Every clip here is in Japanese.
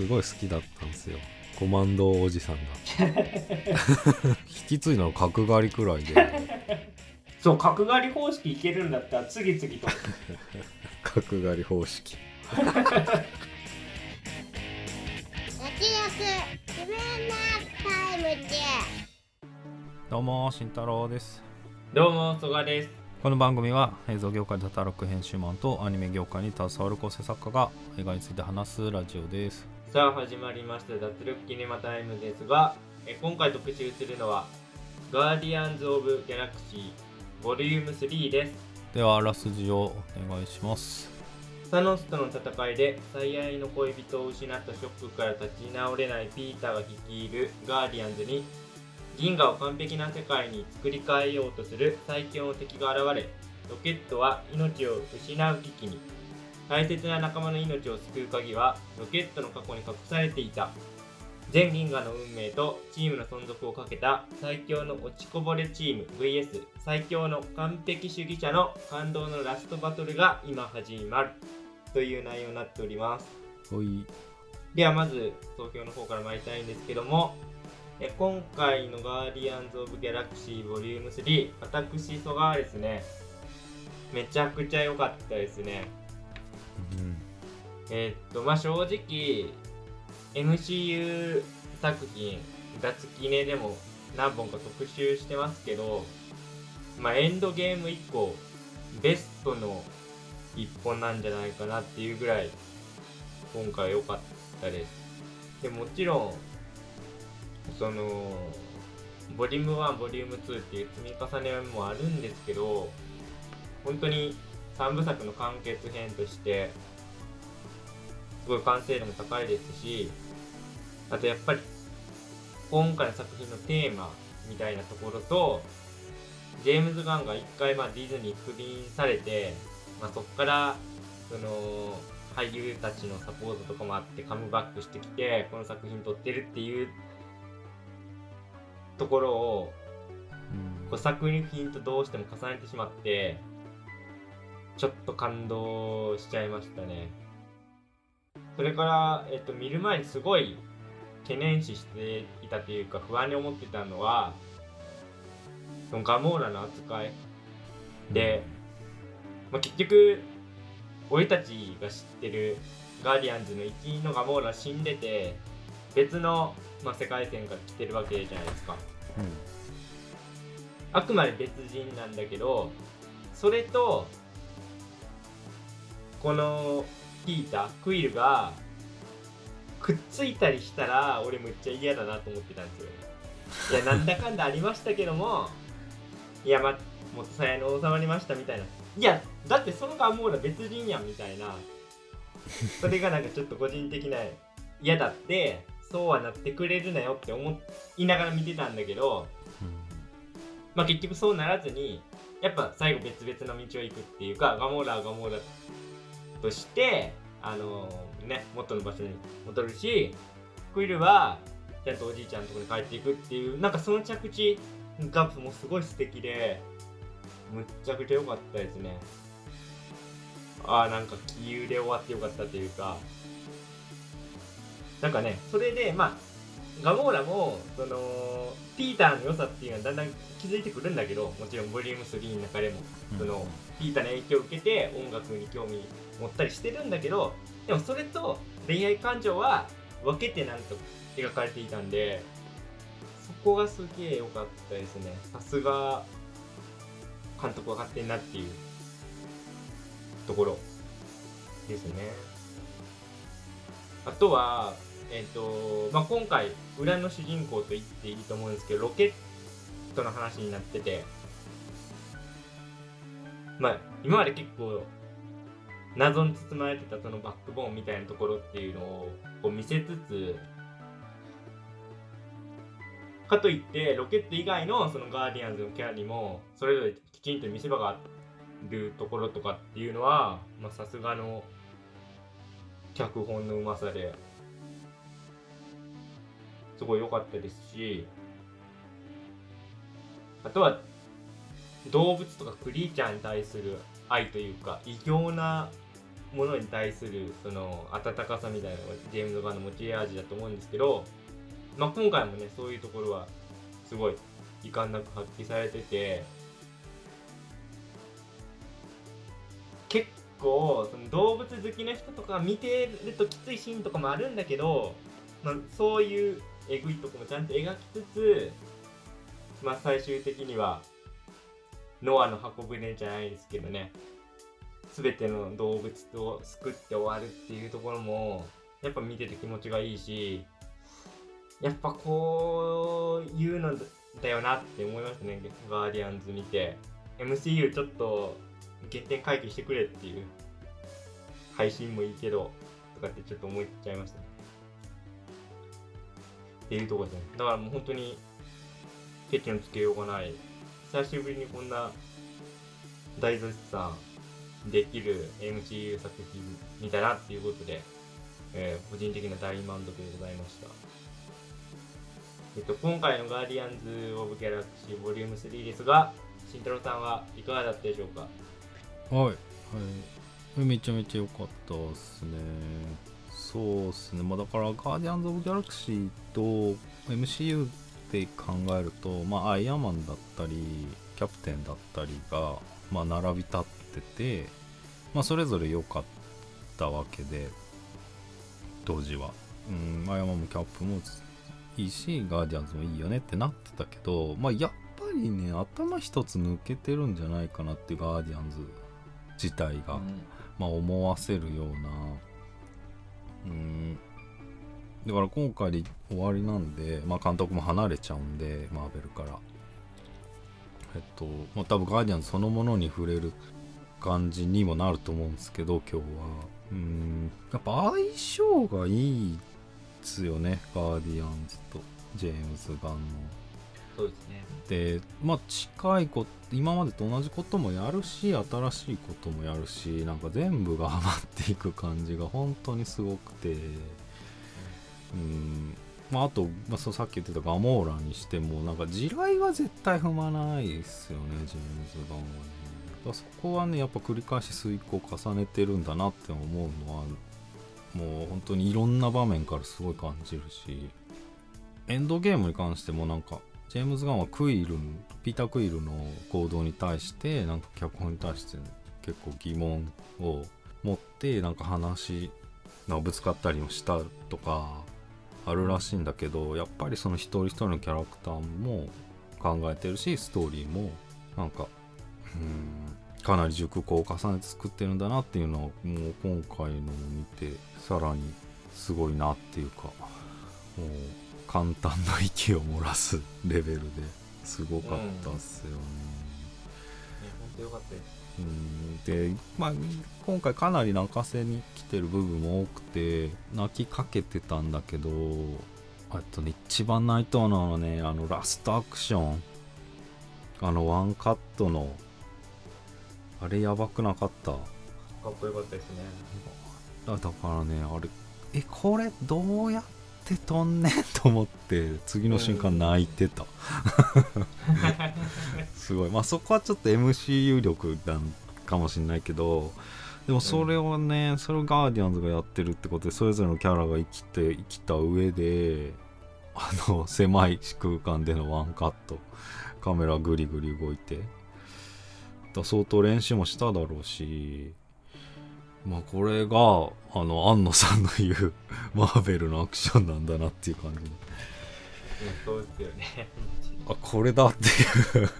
すごい好きだったんですよ。コマンドおじさんが。引き継いだの角刈りくらいで。そう角刈り方式いけるんだったら次々と。角刈り方式。どうも慎太郎です。どうも曽我です。この番組は映像業界で働く編集マンとアニメ業界に携わる構成作家が映画について話すラジオですさあ始まりました。脱力キネマタイムですがえ今回特集するのはガーディアンズ・オブ・ギャラクシーボリューム3です。ではあらすじをお願いします。サノスとの戦いで最愛の恋人を失ったショックから立ち直れないピーターが率いるガーディアンズに銀河を完璧な世界に作り変えようとする最強の敵が現れロケットは命を失う危機に大切な仲間の命を救う鍵はロケットの過去に隠されていた。全銀河の運命とチームの存続をかけた最強の落ちこぼれチーム VS 最強の完璧主義者の感動のラストバトルが今始まる。という内容になっております。ではまず投票の方から参りたいんですけどもえ今回のガーディアンズ・オブ・ギャラクシーボリューム3私ソガーですね。めちゃくちゃ良かったですね。うんえっとまあ正直 MCU 作品脱キネでも何本か特集してますけどまあエンドゲーム以降ベストの一本なんじゃないかなっていうぐらい今回良かったです。でもちろんそのボリューム1ボリューム2っていう積み重ねもあるんですけど本当に3部作の完結編としてすごい完成度も高いですしあとやっぱり今回の作品のテーマみたいなところとジェームズ・ガンが一回まあディズニークビンされて、まあ、そこからその俳優たちのサポートとかもあってカムバックしてきてこの作品撮ってるっていうところをこう作品とどうしても重ねてしまってちょっと感動しちゃいましたね。それから、えっと、見る前にすごい懸念視していたというか不安に思ってたのはそのガモーラの扱い。で、まあ、結局俺たちが知ってるガーディアンズの一員のガモーラ死んでて別の、まあ、世界線から来てるわけじゃないですか。あくまで別人なんだけどそれとこのピータークイルがくっついたりしたら俺むっちゃ嫌だなと思ってたんですよいや なんだかんだありましたけどもいやま元さやの収まりましたみたいな。いやだってそのガモーラ別人やんみたいな。それがなんかちょっと個人的な嫌だってそうはなってくれるなよって思いながら見てたんだけどまあ結局そうならずにやっぱ最後別々の道を行くっていうかガモーラはガモーラとしてあのね元の場所に戻るしクイルはちゃんとおじいちゃんのところに帰っていくっていうなんかその着地がもすごい素敵でむっちゃくちゃ良かったですね。ああなんか気流で終わってよかったというか。なんかねそれでまあガモーラもそのピーターの良さっていうのはだんだん気づいてくるんだけどもちろんボリューム3の中でもそのピーターの影響を受けて音楽に興味持ったりしてるんだけどでもそれと恋愛感情は分けてなんか描かれていたんでそこがすげえ良かったですね。さすが監督分かってんなっていうところですね。あとはえっ、とまあ今回裏の主人公と言っていいと思うんですけどロケットの話になっててまあ今まで結構謎に包まれてたそのバックボーンみたいなところっていうのをこう見せつつかといってロケット以外のそのガーディアンズのキャラにもそれぞれきちんと見せ場があるところとかっていうのはさすがの脚本のうまさですごい良かったですしあとは動物とかクリーチャーに対する愛というか異形なものに対するその温かさみたいなのがジェームズ・ガンの持ち味だと思うんですけど、まあ、今回もねそういうところはすごい遺憾なく発揮されてて結構その動物好きな人とか見てるときついシーンとかもあるんだけど、まあ、そういうえぐいとこもちゃんと描きつつ、まあ、最終的にはノアの箱舟じゃないですけどね。全ての動物と救って終わるっていうところもやっぱ見てて気持ちがいいしやっぱこういうのだよなって思いましたね。ガーディアンズ見て。MCU ちょっと原点回帰してくれっていう。配信もいいけどとかってちょっと思っちゃいましたね。ていうところですねだからもう本当にケチのつけようがない。久しぶりにこんな大絶賛できる MCU 作品見たなっていうことで、えー個人的な大満足でございました。えっと、今回のガーディアンズ・オブ・ギャラクシーボリューム3ですが、慎太郎さんはいかがだったでしょうか？はい、はい、めちゃめちゃ良かったですね。そうっすね。まあだからガーディアンズ・オブ・ギャラクシーと MCU で考えるとまあアイアンマンだったりキャプテンだったりがまあ並び立っててまあそれぞれ良かったわけで当時は。うんアイアンマンもキャップもいいしガーディアンズもいいよねってなってたけどまあやっぱりね頭一つ抜けてるんじゃないかなっていうガーディアンズ自体が、まあ、思わせるようなうん。だから今回で終わりなんで、まあ、監督も離れちゃうんでマーベルから。えっと、まあ、多分ガーディアンズそのものに触れる感じにもなると思うんですけど今日は。うん。やっぱ相性がいいですよねガーディアンズとジェームズ・ガンの。そうですね。でまあ近いこ今までと同じこともやるし新しいこともやるしなんか全部がハマっていく感じが本当にすごくて。うん。まああと、まあ、そうさっき言ってたガモーラにしてもなんか地雷は絶対踏まないですよねジェームズ・ガンはねだそこはねやっぱ繰り返し遂行重ねてるんだなって思うのはもう本当にいろんな場面からすごい感じるしエンドゲームに関してもなんかジェームズ・ガンはクイルピーター・クイルの行動に対してなんか脚本に対して結構疑問を持ってなんか話なんかぶつかったりもしたとかあるらしいんだけどやっぱりその一人一人のキャラクターも考えてるしストーリーもなんかうんかなり熟考を重ねて作ってるんだなっていうのはもう今回のを見てさらにすごいなっていうかもう簡単な息を漏らすレベルですごかったっすよね。ね、本当よかったです。うんで、まあ、今回かなり泣かせに来てる部分も多くて泣きかけてたんだけどあとね一番泣いたのはねあのラストアクションあのワンカットのあれやばくなかったかっこよかったですね。だだからねあれえこれどうやって飛んねんと思って次の瞬間泣いてた、すごい。まあそこはちょっと MCU 力なんかもしんないけどでもそれをね、それをガーディアンズがやってるってことでそれぞれのキャラが生きて生きた上であの狭い空間でのワンカット。カメラグリグリ動いて。相当練習もしただろうしまあこれがあの安野さんの言う マーベルのアクションなんだなっていう感じ。うんそうですよね。あこれだっていう。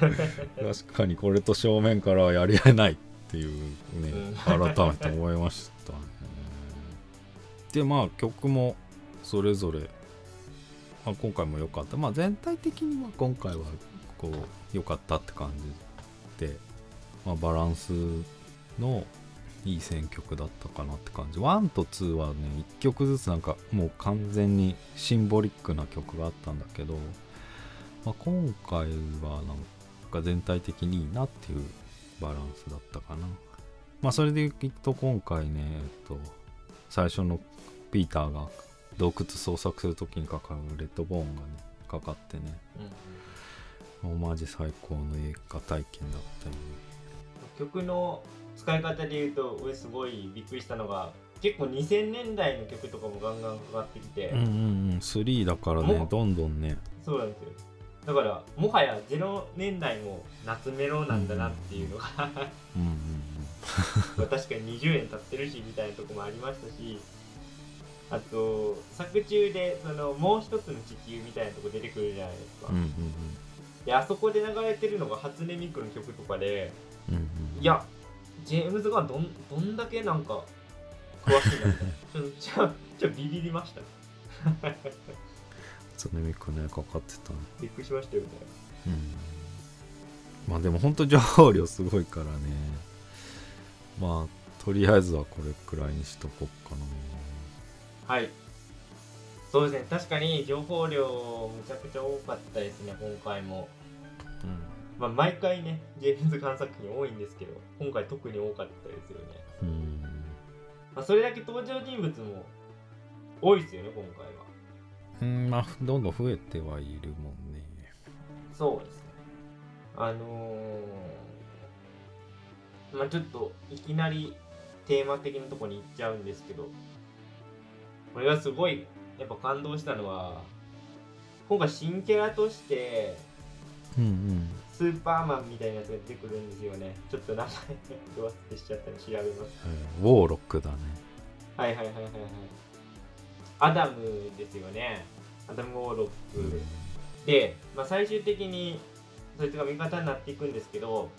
確かにこれと正面からはやり合えないっていうねうん改めて思いましたね。でまあ曲もそれぞれ、まあ、今回も良かった。まあ全体的には今回はこう良かったって感じで、まあ、バランスのいい選曲だったかなって感じ。1と2はね1曲ずつなんかもう完全にシンボリックな曲があったんだけど、まあ、今回はなんか全体的にいいなっていうバランスだったかな。まあそれでいくと今回ねえっと最初のピーターが洞窟捜索する時にかかるレッドボーンがねかかってねうんもうマジ最高の映画体験だったよね曲の使い方で言うと俺すごいびっくりしたのが結構2000年代の曲とかもガンガンかかってきて、うんうんうん3だからねどんどんね。そうなんですよ。だからもはや0年代も夏メロなんだなっていうのが、うんうんまあ確かに20年経ってるしみたいなとこもありましたしあと作中でそのもう一つの地球みたいなとこ出てくるじゃないですか、うんうんうん。であそこで流れてるのが初音ミクの曲とかでうんうん。いやジェームズ・ガンどんどんだけなんか詳しいなちょちょちょビビりました。初音ミクねかかってた。ねびっくりしましたよね。うん。まあでも本当情報量すごいからね。まあとりあえずはこれくらいにしとこっかな。はい。そうですね。確かに情報量むちゃくちゃ多かったですね今回もまあ毎回ねジェームズ・ガン作品多いんですけど今回特に多かったですよね。うん。うんまあ、それだけ登場人物も多いですよね今回は。うんまあどんどん増えてはいるもんね。そうですね。あのー、まあちょっといきなりテーマ的なとこに行っちゃうんですけどこれがすごいやっぱ感動したのは今回新キャラとしてうんうんスーパーマンみたいなやつが出てくるんですよね。ちょっと名前ど忘れしちゃったら調べます。えーウォーロックだね。はいはいはいはいはい。アダムですよね。アダム・ウォーロック、で、まあ、最終的にそいつが味方になっていくんですけど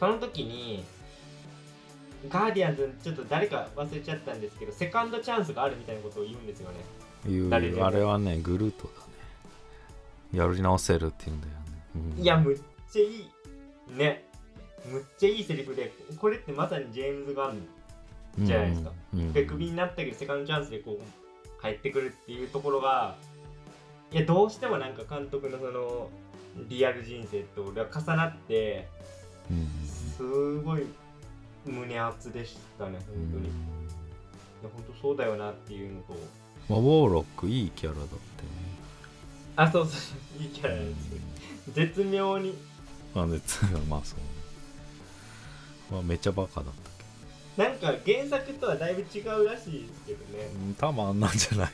その時にガーディアンズちょっと誰か忘れちゃったんですけどセカンドチャンスがあるみたいなことを言うんですよね。いうあれはねグルートだね。やり直せるって言うんだよいやむっちゃいい。ね。むっちゃいいセリフでこれってまさにジェームズ・ガンじゃないですか、でクビになったけどセカンドチャンスでこう帰ってくるっていうところがいやどうしてもなんか監督のそのリアル人生と俺は重なってうんすごい胸熱でしたね本当に、いや本当そうだよなっていうのと。まあ、ウォーロックいいキャラだってねあそうそう。いいキャラですよ絶妙に。まあ熱がまあそう。ねまあめっちゃバカだったけなんか原作とはだいぶ違うらしいですけどね。どうん多分あんなんじゃない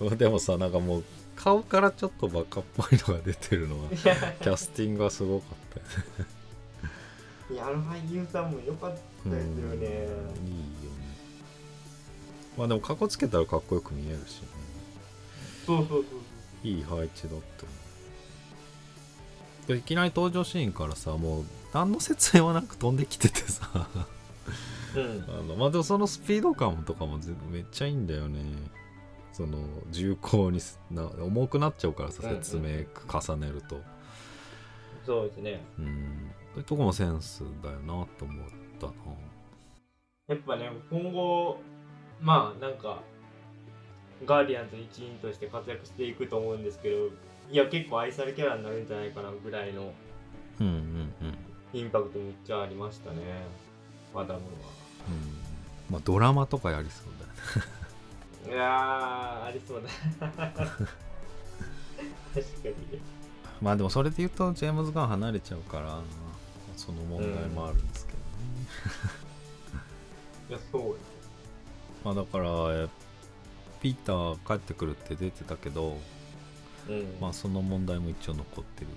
よ。でもさなんかもう顔からちょっとバカっぽいのが出てるのはキャスティングがすごかったよね。いやあの俳優さんも良かったですよね。うんいいよね。まあでもかっこつけたらかっこよく見えるし。ねそうそうそういい配置だって。思うでいきなり登場シーンからさもう何の説明もなく飛んできててさ。うん。あのまあでもそのスピード感とかもぜめっちゃいいんだよね。その重厚にすな重くなっちゃうからさうん。うん説明重ねると。そうですね。うん。そういうとこもセンスだよなと思ったな。やっぱね今後まあなんかガーディアンズ一員として活躍していくと思うんですけどいや結構愛されキャラになるんじゃないかなぐらいのうんうんうんインパクトめっちゃありましたね。マダムうん。まあドラマとかやりそうだよね。はいやーありそうだ。確かに。ねまあでもそれで言うとジェームズ・ガン離れちゃうからその問題もあるんですけどね、いやそう。で すまあだからえピーター帰ってくるって出てたけどうん。まあその問題も一応残ってるっ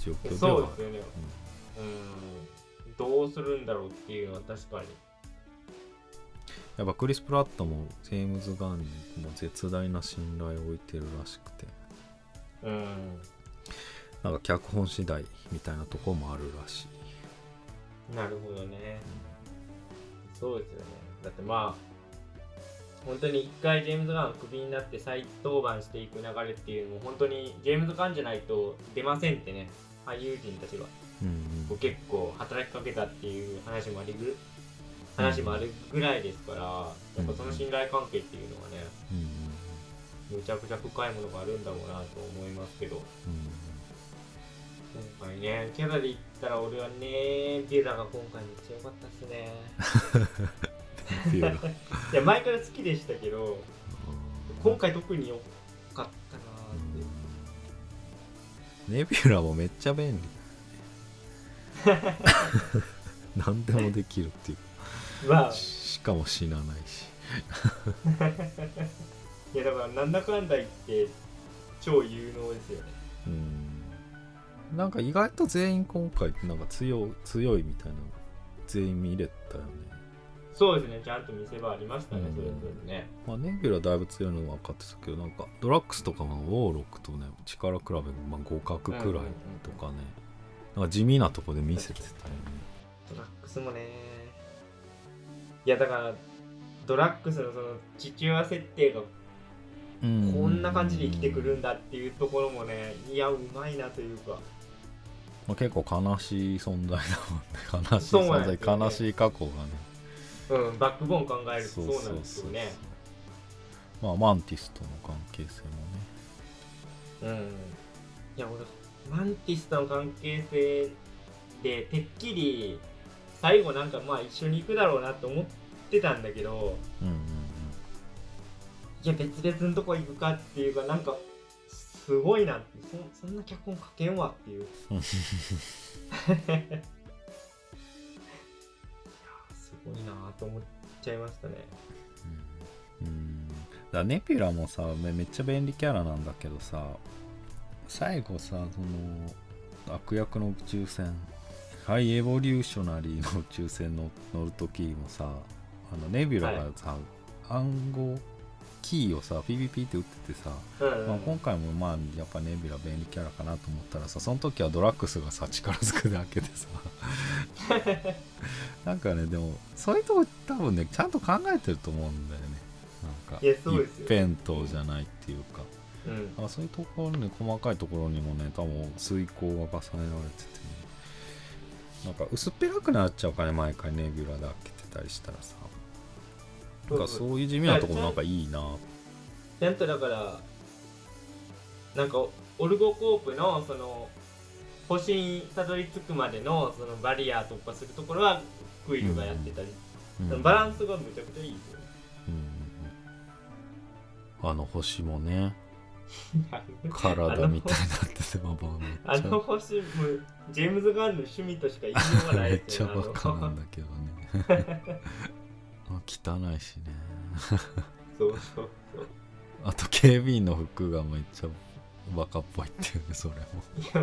ていう状況では。そうですよね。うん。どうするんだろうっていうのは確かに。やっぱクリス・プラットもジェームズ・ガンにも絶大な信頼を置いてるらしくて。うん。なんか脚本次第みたいなところもあるらしい、なるほどね。そうですよね。だってまあ本当に一回ジェームズ・ガンがクビになって再登板していく流れっていうのも本当にジェームズ・ガンじゃないと出ませんってね。俳優陣たちがうん結構働きかけたっていう話もありぐ話もあるぐらいですからやっぱその信頼関係っていうのはねうんうんむちゃくちゃ深いものがあるんだろうなと思いますけど。うん今回ねキャラで言ったら俺はねビュラが今回めっちゃ良かったっすね っていうのいや前から好きでしたけど今回特に良かったなーって。ネビュラもめっちゃ便利。何でもできるっていう。まあ。しかも死なないし。いやだからなんだかんだ言って超有能ですよね。うん。なんか意外と全員今回なんか強強いみたいな全員見れたよねそうですねちゃんと見せ場ありましたね、うん。それぞれね。まあネビュラだいぶ強いのは分かってたけどなんかドラッグスとかもウォーロックとね力比べもまあ互角くらいとかね、なんか地味なとこで見せてたよね。ドラッグスもね。いやだからドラッグスのその父親設定がこんな感じで生きてくるんだっていうところもねいやうまいなというか。まあ、結構悲しい存在だもんね。悲しい存在、ね。悲しい過去がねうんバックボーン考えるとそうなんですよね。まあマンティスとの関係性もね。うん。いや俺マンティスとの関係性でてっきり最後なんかまあ一緒に行くだろうなって思ってたんだけどうんうんいや別々のとこ行くかっていうかなんかすごいなって。そそんな脚本書けんわっていう ごいなと思っちゃいましたね。うん。うん。だネピュラもさめめっちゃ便利キャラなんだけどさ最後さその悪役の宇宙船ハイエボリューショナリーの宇宙船の乗る時もさあのネビュラがさ、暗号キーをさ PVP って打っててさ、うん、まあ、今回もまあやっぱネビュラ便利キャラかなと思ったらさその時はドラッグスがさ力ずくで開けてさ。なんかねでもそういうとこ多分ねちゃんと考えてると思うんだよね。なんか一辺倒じゃないっていうか。うん。あそういうところね細かいところにもね多分遂行が重ねられててね。なんか薄っぺらくなっちゃうかね毎回ネビュラで開けてたりしたらさかそういう地味なところなんかいいな。ちゃんとだからなんかオルゴコープのその星にたどり着くまでのそのバリア突破するところはクイルがやってたり、うん。バランスがめちゃくちゃいいですよねうんあの星もね。体みたいになっててまあまあめっあちゃ。の星もジェームズ・ガンの趣味としか言いようがない めっちゃバカなんだけどね あ汚いしね。そうそうそう。あと警備員の服がめっちゃバカっぽいっていうねそれも。いや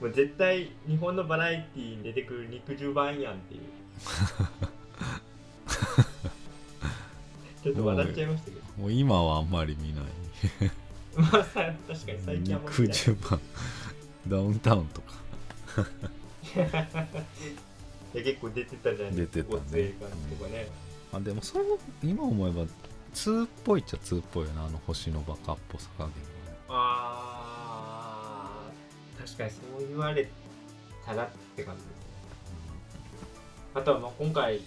もう絶対日本のバラエティーに出てくる肉汁版やんっていう。ちょっと笑っちゃいましたけど。もう今はあんまり見ない。まあさ確かに最近はもう肉見ない。十番ダウンタウンとか いや結構出てたじゃん出てたね。ごつええ感じとかね、あでもそれも今思えば2っぽいっちゃ2っぽいよなあの星のバカっぽさ加減あー確かにそう言われたらって感じですね。あとはまあ今回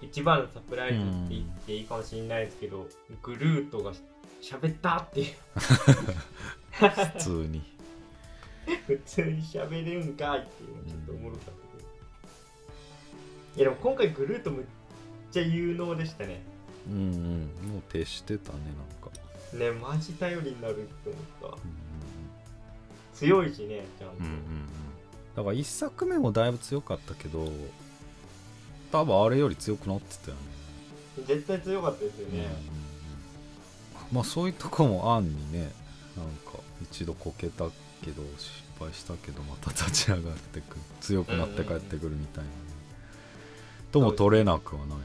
一番のサプライズって言っていいかもしれないですけど、グルートが喋ったっていう。普通に。普通に喋れんかいっていうのちょっとおもろかったいやでも今回グルートむっちゃ有能でしたね。うんうん。もう徹してたねなんか。ねマジ頼りになるって思った。うん強いしねちゃんと、うんうんうん。だから1作目もだいぶ強かったけど多分あれより強くなってたよね。絶対強かったですよね、うんまあそういうとこも案にねなんか一度こけたけど失敗したけどまた立ち上がってくる。強くなって帰ってくるみたいな、とも取れなくはないか。よ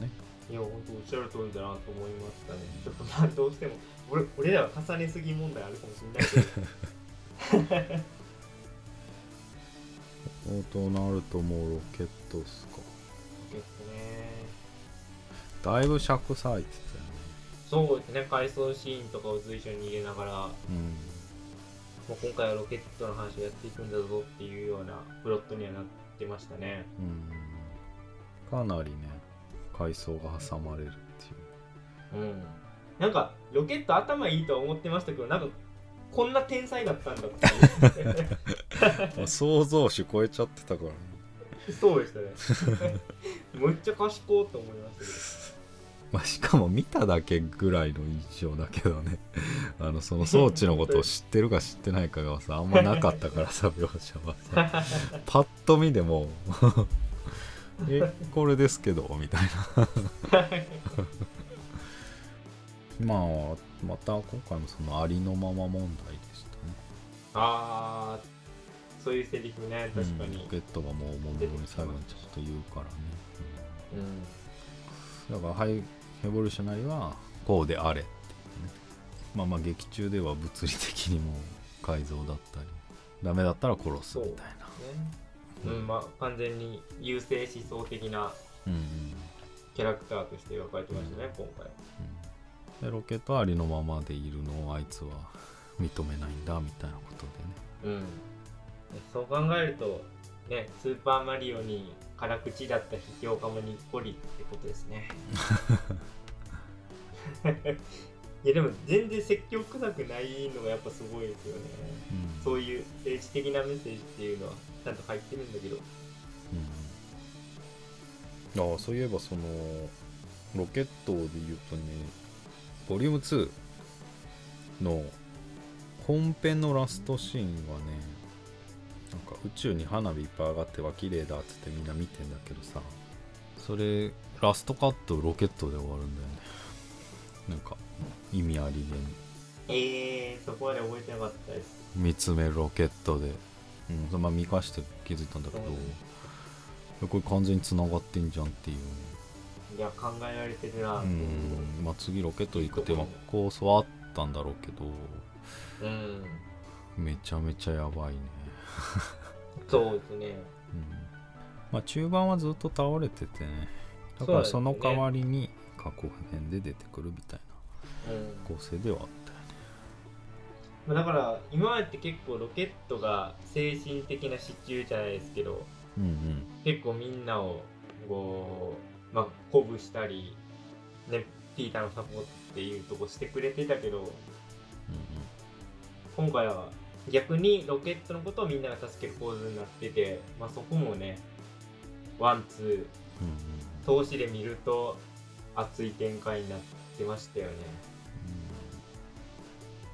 ね。いや本当おっしゃる通りだなと思いましたね。ちょっとまあどうしても俺俺らは重ねすぎ問題あるかもしれないけど。となるともうロケットっすか？えっとねだいぶ尺割いてたよね。そうですね。回想シーンとかを随所に入れながらもうん。う今回はロケットの話をやっていくんだぞっていうようなプロットにはなってましたね。うんかなりね階層が挟まれるっていう。うん。なんかロケット頭いいとは思ってましたけどなんかこんな天才だったんだって。想像種超えちゃってたからね。そうでしたね。むっちゃ賢いと思いましたけど。まあ、しかも見ただけぐらいの印象だけどね。あのその装置のことを知ってるか知ってないかがさあんまなかったからさ描写はさ。パッと見でもえこれですけどみたいな。まあまた今回もそのありのまま問題でしたね。ああそういうセリフね確かに。うんロケットがもう物に最後にちょっと言うからね、うん。うん。だからハイヘボリューショナリーはこうであれっていうね。まあまあ劇中では物理的にも改造だったりダメだったら殺すみたいな。ねうん。まあ完全に優勢思想的なキャラクターとして描かれてましたね、今回。うん。でロケットはありのままでいるのをあいつは認めないんだみたいなことでね。うん。そう考えるとねスーパーマリオに辛口だった批評家もにっこりってことですね。いやでも全然説教臭くないのがやっぱすごいですよね。うん。そういう政治的なメッセージっていうのはちゃんと入ってるんだけど。うんああそういえばそのロケットで言うとねボリューム2の本編のラストシーンはねなんか宇宙に花火いっぱい上がっては綺麗だっつってみんな見てんだけどさそれラストカットロケットで終わるんだよね。なんか意味ありげに。えー、そこまで覚えてなかったです。見つめるロケットで、うん。まあ、見返して気づいたんだけど、うん。これ完全に繋がってんじゃんっていう。いや考えられてるなう。ん。まあ、次ロケット行く手間構想はあったんだろうけどうん、めちゃめちゃやばいね、そうですね。うん。まあ、中盤はずっと倒れててね。だからその代わりに過去編で出てくるみたいうん。な構成ではあっただから今までって結構ロケットが精神的な支柱じゃないですけどうんうん。結構みんなをこうまあ鼓舞したりねピーターのサポートっていうとこしてくれてたけど今回は逆にロケットのことをみんなが助ける構図になってて、まあ、そこもねワンツーうんうん。投資で見ると熱い展開になってましたよね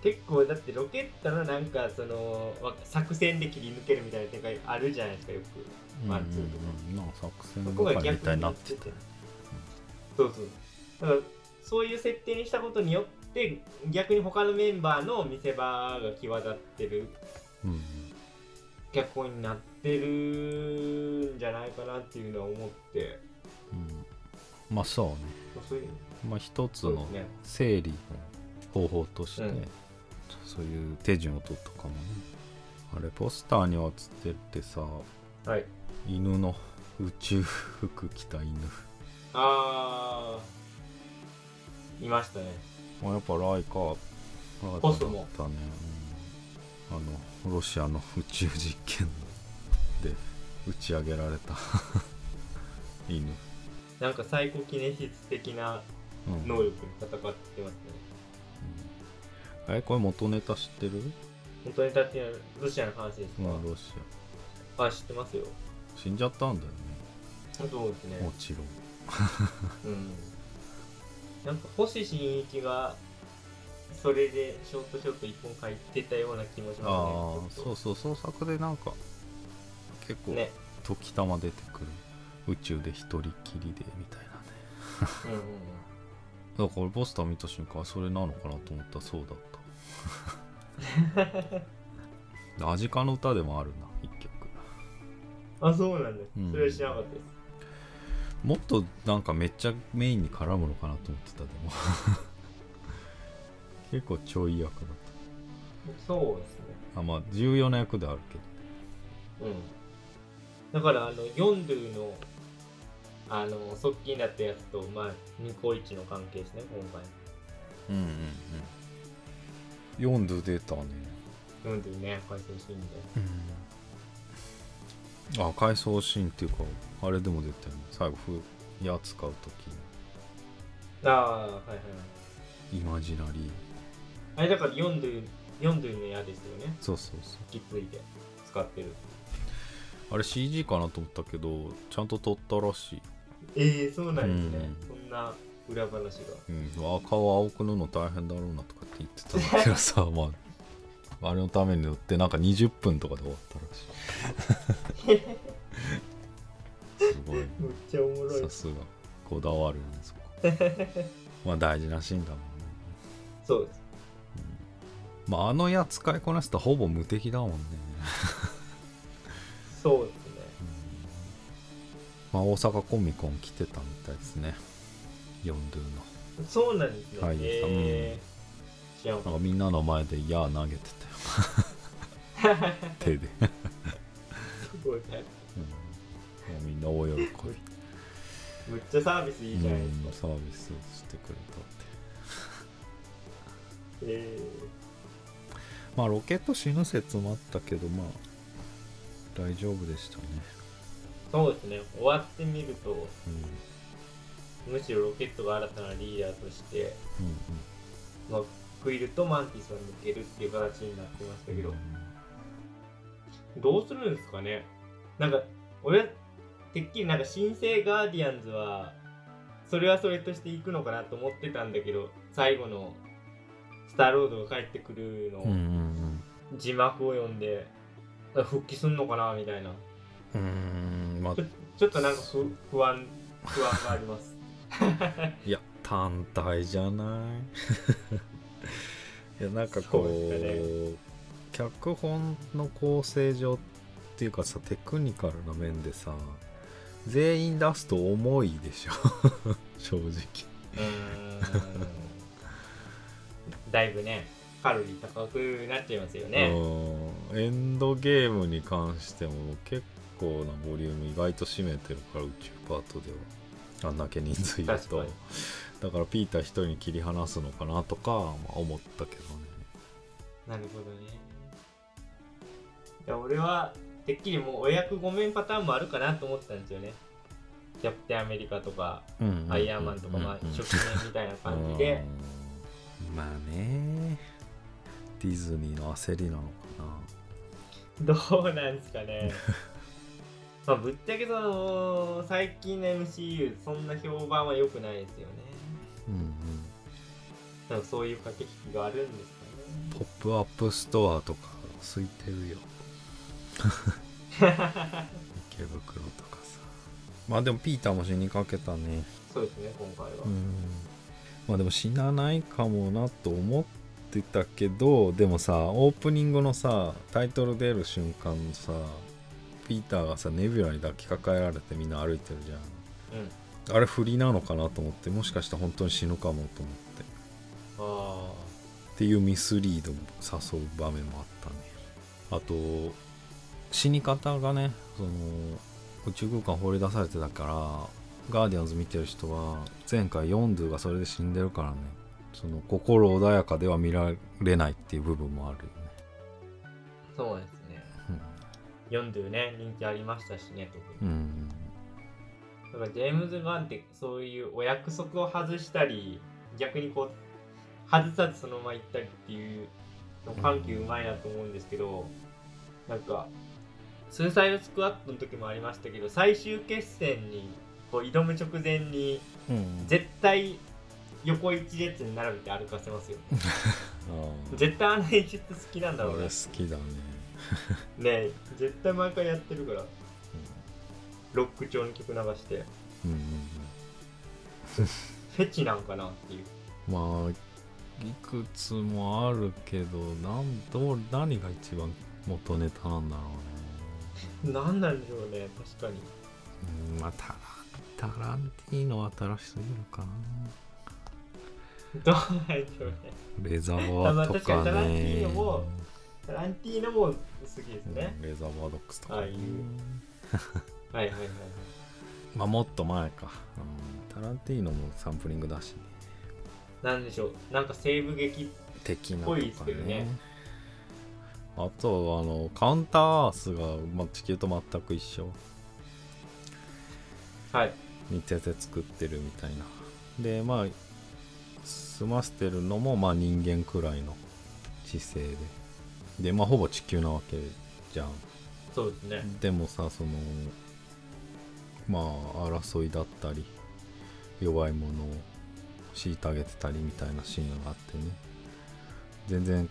結構だってロケットのなんかそのわ作戦で切り抜けるみたいな展開あるじゃないですかよく。うんワンツーとか。うんうんなんか作戦そこが係みたい逆になっててたてそうそう。だからそういう設定にしたことによって逆に他のメンバーの見せ場が際立ってるうんうん。脚本になってるんじゃないかなっていうのは思って。うん。まあそうね。まあ一つの整理の方法として、うんそういう手順を取ったかもね。あれポスターには写ってってさはい。犬の宇宙服着た犬。あー。いましたね。まあやっぱライカライカポスモだったね、うん。あのロシアの宇宙実験で打ち上げられた。犬、なんかサイコキネシス的なうん能力に戦ってますね。うんえこれ元ネタ知ってる？本当にだってロシアの話ですか、まあロシあ知ってますよ。ア死んじゃったんだよね。そうですね。もちろん。うん。なんか星新一がそれでショートショート一本書いてたような気もしああますねそうそう創作でなんか結構ね。時たま出てくる。宇宙で一人きりでみたいなね。うんうんうんだからポスター見た瞬間それなのかなと思ったらそうだった。アジカの歌でもあるな一曲。あそうなんだ、うん。それは知らなかったです。もっとなんかめっちゃメインに絡むのかなと思ってたでも。結構ちょい役だっそうですね。たあまあ重要な役であるけど。うん。だからあのヨンドゥのあの側近だったやつとまあニコイチの関係ですね今回。うんうんうん。読んで出たね。ヨンドゥね回想シーンで。うん。あ回想シーンっていうかあれでも出たよね。最後ふ矢使う時ああはいはいイマジナリー。あれだからヨンドゥヨンドゥの矢ですよね。そうそうそう。引き継いで使ってる。あれ CG かなと思ったけどちゃんと撮ったらしいええそうなんですね、うん。そんな裏話が。うん、あ顔青く塗るの大変だろうなとかって言ってたんだけどさまあ。あれのために塗ってなんか20分とかで終わったらしい。すごい。めっちゃおもろい。さすが。こだわるねそこ。まあ大事なシーンだもんね。そうです。まああの矢使いこなすとほぼ無敵だもんね。そうでまあ大阪コミコン来てたみたいですね。ヨンドゥの。そうなんですね、はい。えー、なんかみんなの前で矢投げてたよ。手で、すごいね。うみんな大喜び。むっちゃサービスいいじゃないですか、うんサービスしてくれたって。えまあロケット死ぬ説もあったけどまあ大丈夫でしたね。ー、そうですね。終わってみるとうん。むしろロケットが新たなリーダーとして、うんまあ、クイルとマンティスは抜けるっていう形になってましたけど、どうするんですかね？なんか俺はてっきりなんか新生ガーディアンズはそれはそれとしていくのかなと思ってたんだけど最後のスターロードが帰ってくるの字幕を読んであ復帰すんのかなみたいな。うんうんまあ。ちょっとなんか不不安不安があります。いや単体じゃない。いやなんかこそううです脚本の構成上っていうかさテクニカルな面でさ全員出すと重いでしょ。正直。だいぶねカロリー高くなっちゃいますよね。うん。エンドゲームに関しても結構なボリューム意外と占めてるから宇宙パートでは。あんだけ人数いると。だからピーター一人に切り離すのかなとか、まあ、思ったけどね。なるほどね。いや俺はてっきりもうお役御免パターンもあるかなと思ってたんですよね。キャプテンアメリカとかアイアンマンとかまあうん初期面みたいな感じで。うん。まあね。ディズニーの焦りなのかどうなんですかねまあぶっちゃけその最近の MCU そんな評判は良くないですよね。なうんうん。なんかそういう駆け引きがあるんですかポップアップストアとか空いてるよ。池袋とかさ。まあでもピーターも死にかけたね。そうですね今回は、うん。まあでも死なないかもなと思ってたけどでもさオープニングのさタイトル出る瞬間さピーターがさネビュラに抱きかかえられてみんな歩いてるじゃん。うん。あれ振りなのかなと思ってもしかしたら本当に死ぬかもと思って。あっていうミスリードも誘う場面もあったね。あと死に方がねその宇宙空間放り出されてたからガーディアンズ見てる人は前回ヨンドゥがそれで死んでるからね。その心穏やかでは見られないっていう部分もあるよね、あそうですねヨンドゥね人気ありましたしね特に、うん。だからジェームズ・ガンってそういうお約束を外したり逆にこう外さずそのまま行ったりっていうの緩急うまいなと思うんですけど、なんかスーサイドスクワットの時もありましたけど最終決戦にこう挑む直前にうん。絶対横一列に並べて歩かせますよあー 絶対あの演出好きなんだろう俺ね好きだね ね絶対毎回やってるから。ロック調の曲流して。うん。うんうんフェチなんかなっていう。まあいくつもあるけどなんどう何が一番元ネタなんだろうね。何なんでしょうね確かに。うんまあタラタランティーノは新しすぎるかどうなんでしょうね。なレザーまあバーとか確かにタランティねーノもタランティーノも好きですね。うんレザーバードックスとか。ねああい。う はいはいはいはい。まあもっと前か、うん、タランティーノもサンプリングだし。ねなんでしょう。なんか西部劇的なとかぽいですけどね。あとあのカウンターアースが、まあ、地球と全く一緒。はい。似てて作ってるみたいな。でまあ済ませてるのもまあ人間くらいの知性ででまあほぼ地球なわけじゃん。そうですね。でもさそのまあ争いだったり弱い者を虐げてたりみたいなシーンがあってね。全然うん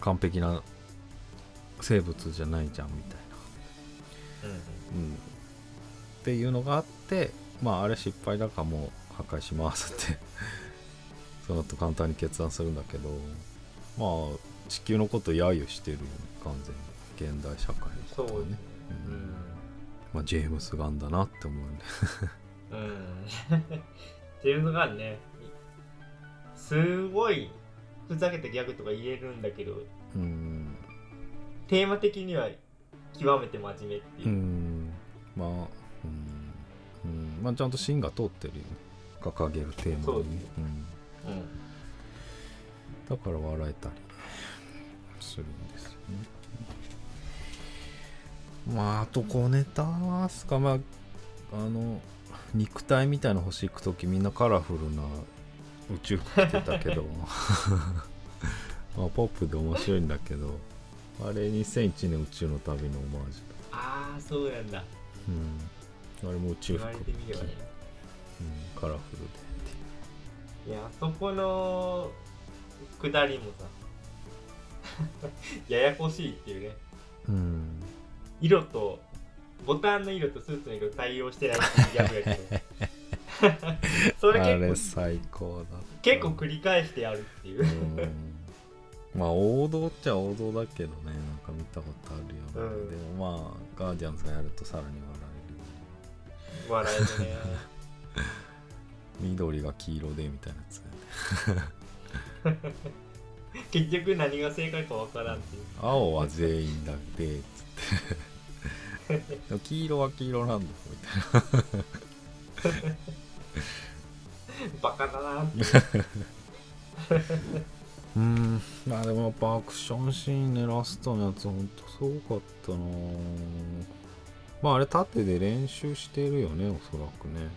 完璧な生物じゃないじゃんみたいな、うん。うん、っていうのがあってまああれ失敗だからもう破壊しますって。その後簡単に決断するんだけどまあ地球のこと揶揄してるよね完全に現代社会のことをね。そうね。うん。まあ、ジェームス・ガンだなって思うね。うん。うん。っていうのがねすごいふざけたギャグとか言えるんだけどうん。テーマ的には極めて真面目っていう。う、ん。まあうん、うん、まあちゃんと芯が通ってるよね。掲げるテーマにね、うん、うん。だから笑えたりするんですよね。まああと小ネタっすか。まああの肉体みたいな星行く時みんなカラフルな宇宙服着てたけど。まあポップで面白いんだけど。あれ2001年宇宙の旅のオマージュだ。ああそうなんだ。うん。あれも宇宙服。れてみればね。うん、カラフルで。いやそこのくだりもさ ややこしいっていうね。うん。色とボタンの色とスーツの色対応してないっていうギャグやけど。それあれ結構最高だ結構繰り返してやるっていう。うん。まあ王道っちゃ王道だけどね。なんか見たことあるよね、うん。でもまあガーディアンズがやるとさらに笑笑える。ねえる緑が黄色でみたいなやつね 結局何が正解かわからんっていう。青は全員だってつって。黄色は黄色なんだみたいバカだなってう。ん。まあでもやっぱアクションシーンねラストのやつほんとすごかったなまああれ縦で練習してるよねおそらくね。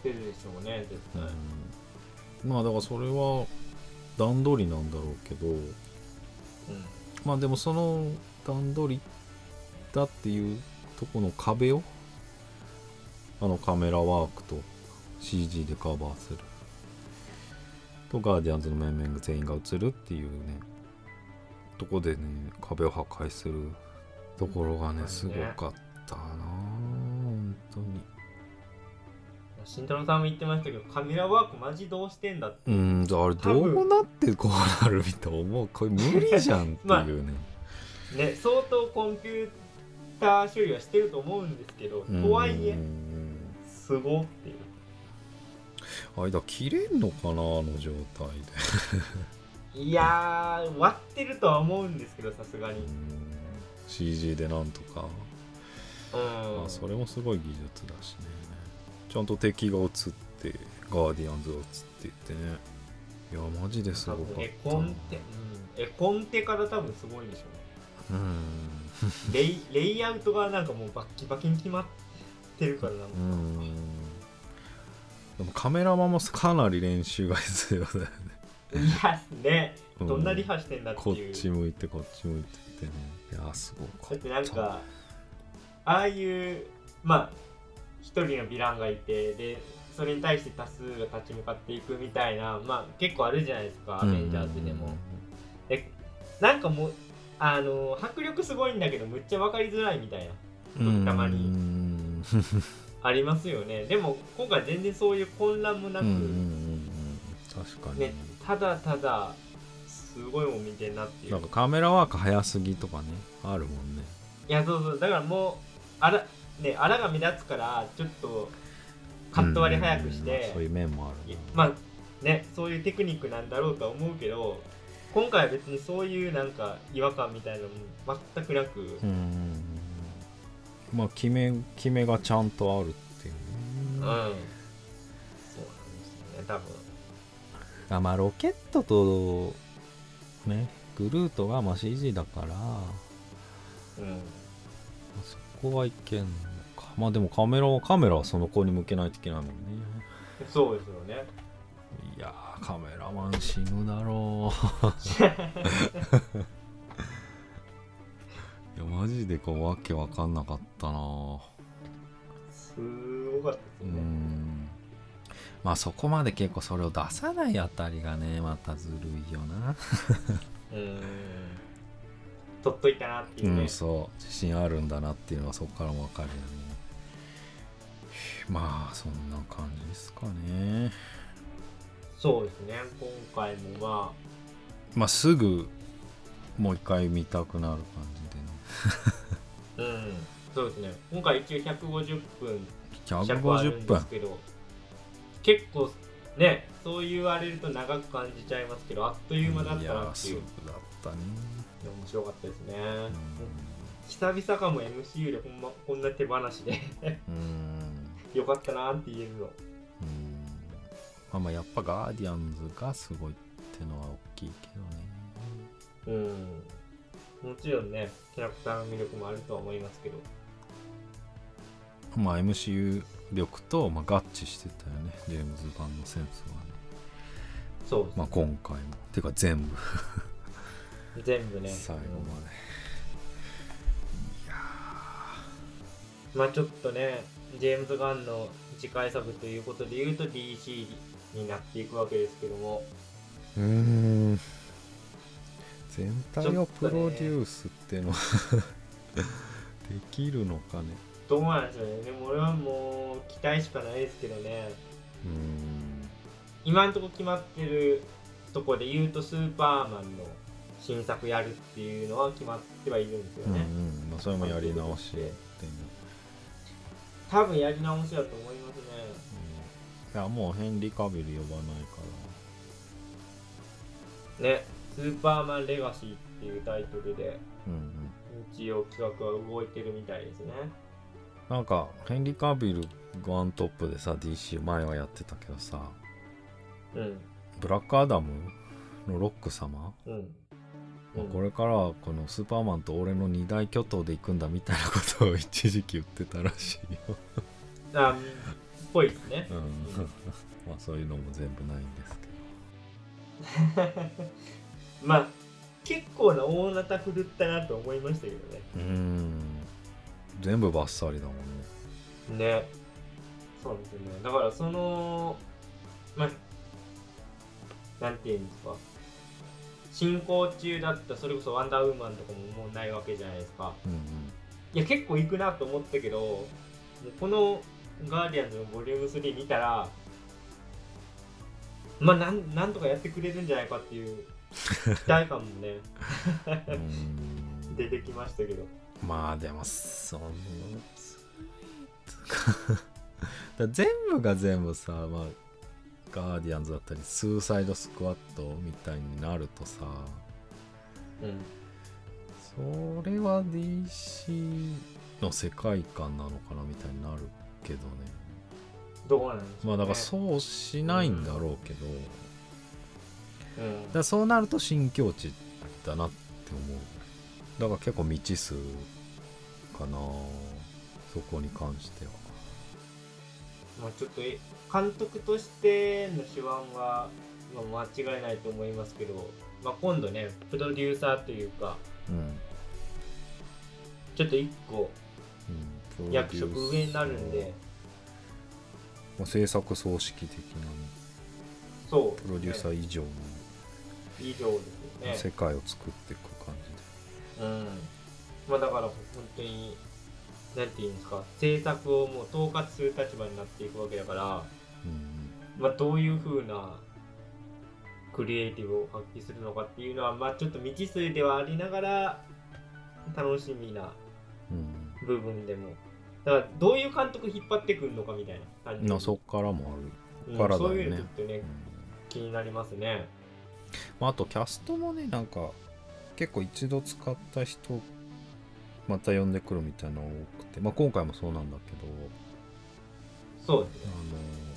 してるでしょうね絶対、うん、まあだからそれは段取りなんだろうけどうん。まあでもその段取りだっていうとこの壁をあのカメラワークと CG でカバーする。とガーディアンズの面々が全員が映るっていうねとこでね壁を破壊するところがねすごかったな本当に慎太郎さんも言ってましたけどカメラワークマジどうしてんだって。うんあれどうなってこうなるみたいな。思うこれ無理じゃんってまあいうね、ね相当コンピューター処理はしてると思うんですけどとはいえうんすごって。いう間切れんのかなあの状態で。いやー割ってるとは思うんですけどさすがに。うん。CG でなんとか、うん。まあ、それもすごい技術だしねちゃんと敵が映ってガーディアンズが映っていてね。いやマジです多ごかった。分絵コンテ、うん、絵コンテから多分すごいんでしょうね。うん。レイレイアウトがなんかもうバッキバキに決まってるからな。んかうん。でもカメラマンもかなり練習が必要だよね。いやね。うん。どんなリハしてんだってこっち向いてこっち向いてってね。いやすごかっだったてなんかああいうまあ一人のヴィランがいてでそれに対して多数が立ち向かっていくみたいなまあ結構あるじゃないですかアベンジャーズでも。でなんかもうあの迫力すごいんだけどむっちゃ分かりづらいみたいな。うんたまに。うん。ありますよね。でも今回全然そういう混乱もなく、確かに、ねただただすごいもん見てんなっていう。なんかカメラワーク早すぎとかねあるもんねいやそうそうだからもうあらねあらが目立つからちょっとカット割り早くしうんてそういう面もあるな。まあねそういうテクニックなんだろうとは思うけど今回は別にそういうなんか違和感みたいなのも全くなく、うんまあ決め決めがちゃんとあるっていううん、ね、そうなんですよね多分。あまあロケットとねグルートがまあ CG だからうん。そこはいけんのかまあでもカメラはカメラはその子に向けないといけないもんね。そうですよね。いやーカメラマン死ぬだろう。いやマジでこうわけわかんなかったな。すごかったですね、ん。まあそこまで結構それを出さないあたりがねまたずるいよな。うーん。取っといたなっていううね、んそう。自信あるんだなっていうのはそこからも分かるよねまあそんな感じですかね。そうですね。今回もままあすぐもう一回見たくなる感じでね。あ うんそうですね。今回一応150分尺ある150んで分すけど結構ねそう言われると長く感じちゃいますけどあっという間だったいなっていう。やすぐだったね。面白かったですね、うん。久々かも MCU でほんまこんな手放しで。うんよかったなって言えるの。うん。まあまあやっぱガーディアンズがすごいってのは大きいけどね。うん。もちろんねキャラクターの魅力もあるとは思いますけど。まあ MCU 力と、まあ、合致してたよね。ジェームズ・ガンのセンスはね、そうですね。まあ、今回も。てか全部。全部ね。最後まで。いやまあちょっとねジェームズ・ガンの次回作ということで言うと DC になっていくわけですけども。ーうーん。全体をプロデュースっていうのは できるのかね？どうなんでしょうね。でも俺はもう期待しかないですけどね。うーん。今んとこ決まってるとこで言うとスーパーマンの新作やるっていうのは決まってはいるんですようんうね、ん。まあそれもやり直し多分やり直しだと思いますね。いやもうヘンリー・カビル呼ばないかね。スーパーマンレガシーっていうタイトルでらうんうん。一応企画は動いてるみたいですね。なんかヘンリー・カビルがワントップでさ DC 前はやってたけどさ。うん。ブラックアダムのロック様、うん、うん。これからはこのスーパーマンと俺の二大巨頭で行くんだみたいなことを一時期言ってたらしいよ、あっぽいですね。うん、まあそういうのも全部ないんですけ まあ結構な大なた振るったなと思いましたけどね。どうん。全部バッサリだもんね。ね。そうですよね。だからそのまあなんていうんですか進行中だったそれこそワンダーウーマンとかももうないわけじゃないですか。うんいや結構いくなと思ったけどもうこのガーディアンズのボリューム3見たらまあなんなんとかやってくれるんじゃないかっていう期待感もねうん。うん出てきましたけど。まあでもその だ全部が全部さ、まあ、ガーディアンズだったりスーサイドスクワットみたいになるとさうんそれは DC の世界観なのかなみたいになるけどね。どうなんですか、ね、まあだからそうしないんだろうけど、だうん。からそうなると新境地だなって思う。だから結構未知数かなそこに関しては。まあ、ちょっとえ監督としての手腕は、まあ、間違いないと思いますけど、まあ、今度ねプロデューサーというかうん。ちょっと一個うん。役職上になるんで。まあ、制作総指揮的なね。そう。プロデューサー以上の。以上ですよね。世界を作っていく感じで、うん。まあだから本当になんていうんですか制作をもう統括する立場になっていくわけだから、うんまあ、どういう風なクリエイティブを発揮するのかっていうのはまあちょっと未知数ではありながら楽しみなうん部分でも。だからどういう監督引っ張ってくるのかみたいな感じ。まあそっからもある。うんからだよね。そういうのちょっとねうん。気になりますね。まあ、あとキャストもねなんか結構一度使った人また呼んでくるみたいなの多くて、まあ、今回もそうなんだけど。そうですね。あの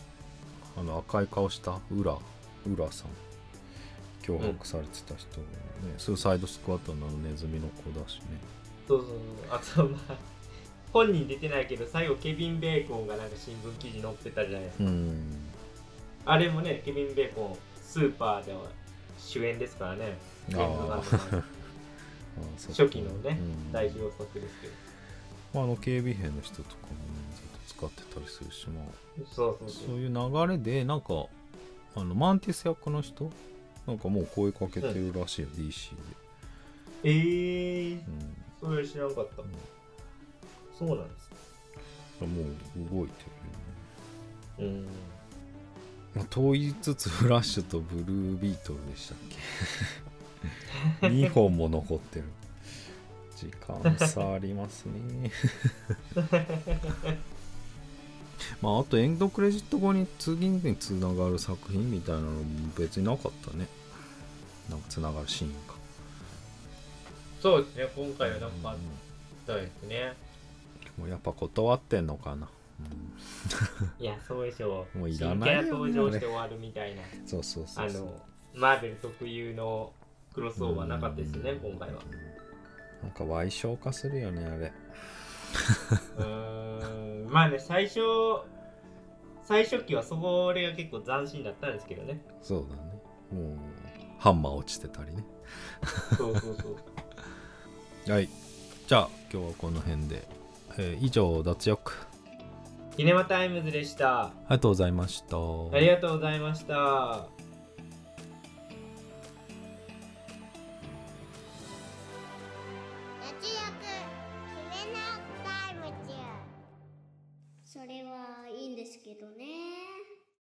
あの赤い顔した浦浦さん。脅迫されてた人、ねスーサイドスクワットのネズミの子だしね。そうそう。そうあとまあ本人出てないけど最後ケビン・ベーコンがなんか新聞記事載ってたじゃないですか、うん。あれもねケビン・ベーコンスーパーでは主演ですからね。初期のねうん。代表作ですけど。まあ、あの警備兵の人とかもね使ってたりするしまあそういう流れでなんかあのマンティス役の人？なんかもう声かけてるらしいよ、DC で、えー、うそれ知らなかった、そうなんです。ん、もう動いてるよね、うん。まあ、問いつつフラッシュとブルービートルでしたっけ？2本も残ってる。時間差ありますね まああとエンドクレジット後に次につながる作品みたいなのも別になかったね。なんかつながるシーンかそうですね今回はなんかあったですね、もうやっぱ断ってんのかな、いやそうでしょう。もういらないよね登場して終わるみたいな。うん、そうそうそうそう。あのマーベル特有のクロスオーバーなかったですね今回は。なんか賠償化するよねあれ。うーん。まあね最初最初期はそれが結構斬新だったんですけどね。そうだね。もうハンマー落ちてたりね。そうそうそう。はい。じゃあ今日はこの辺で、えー以上脱力。キネマタイムズでした。ありがとうございました。ありがとうございました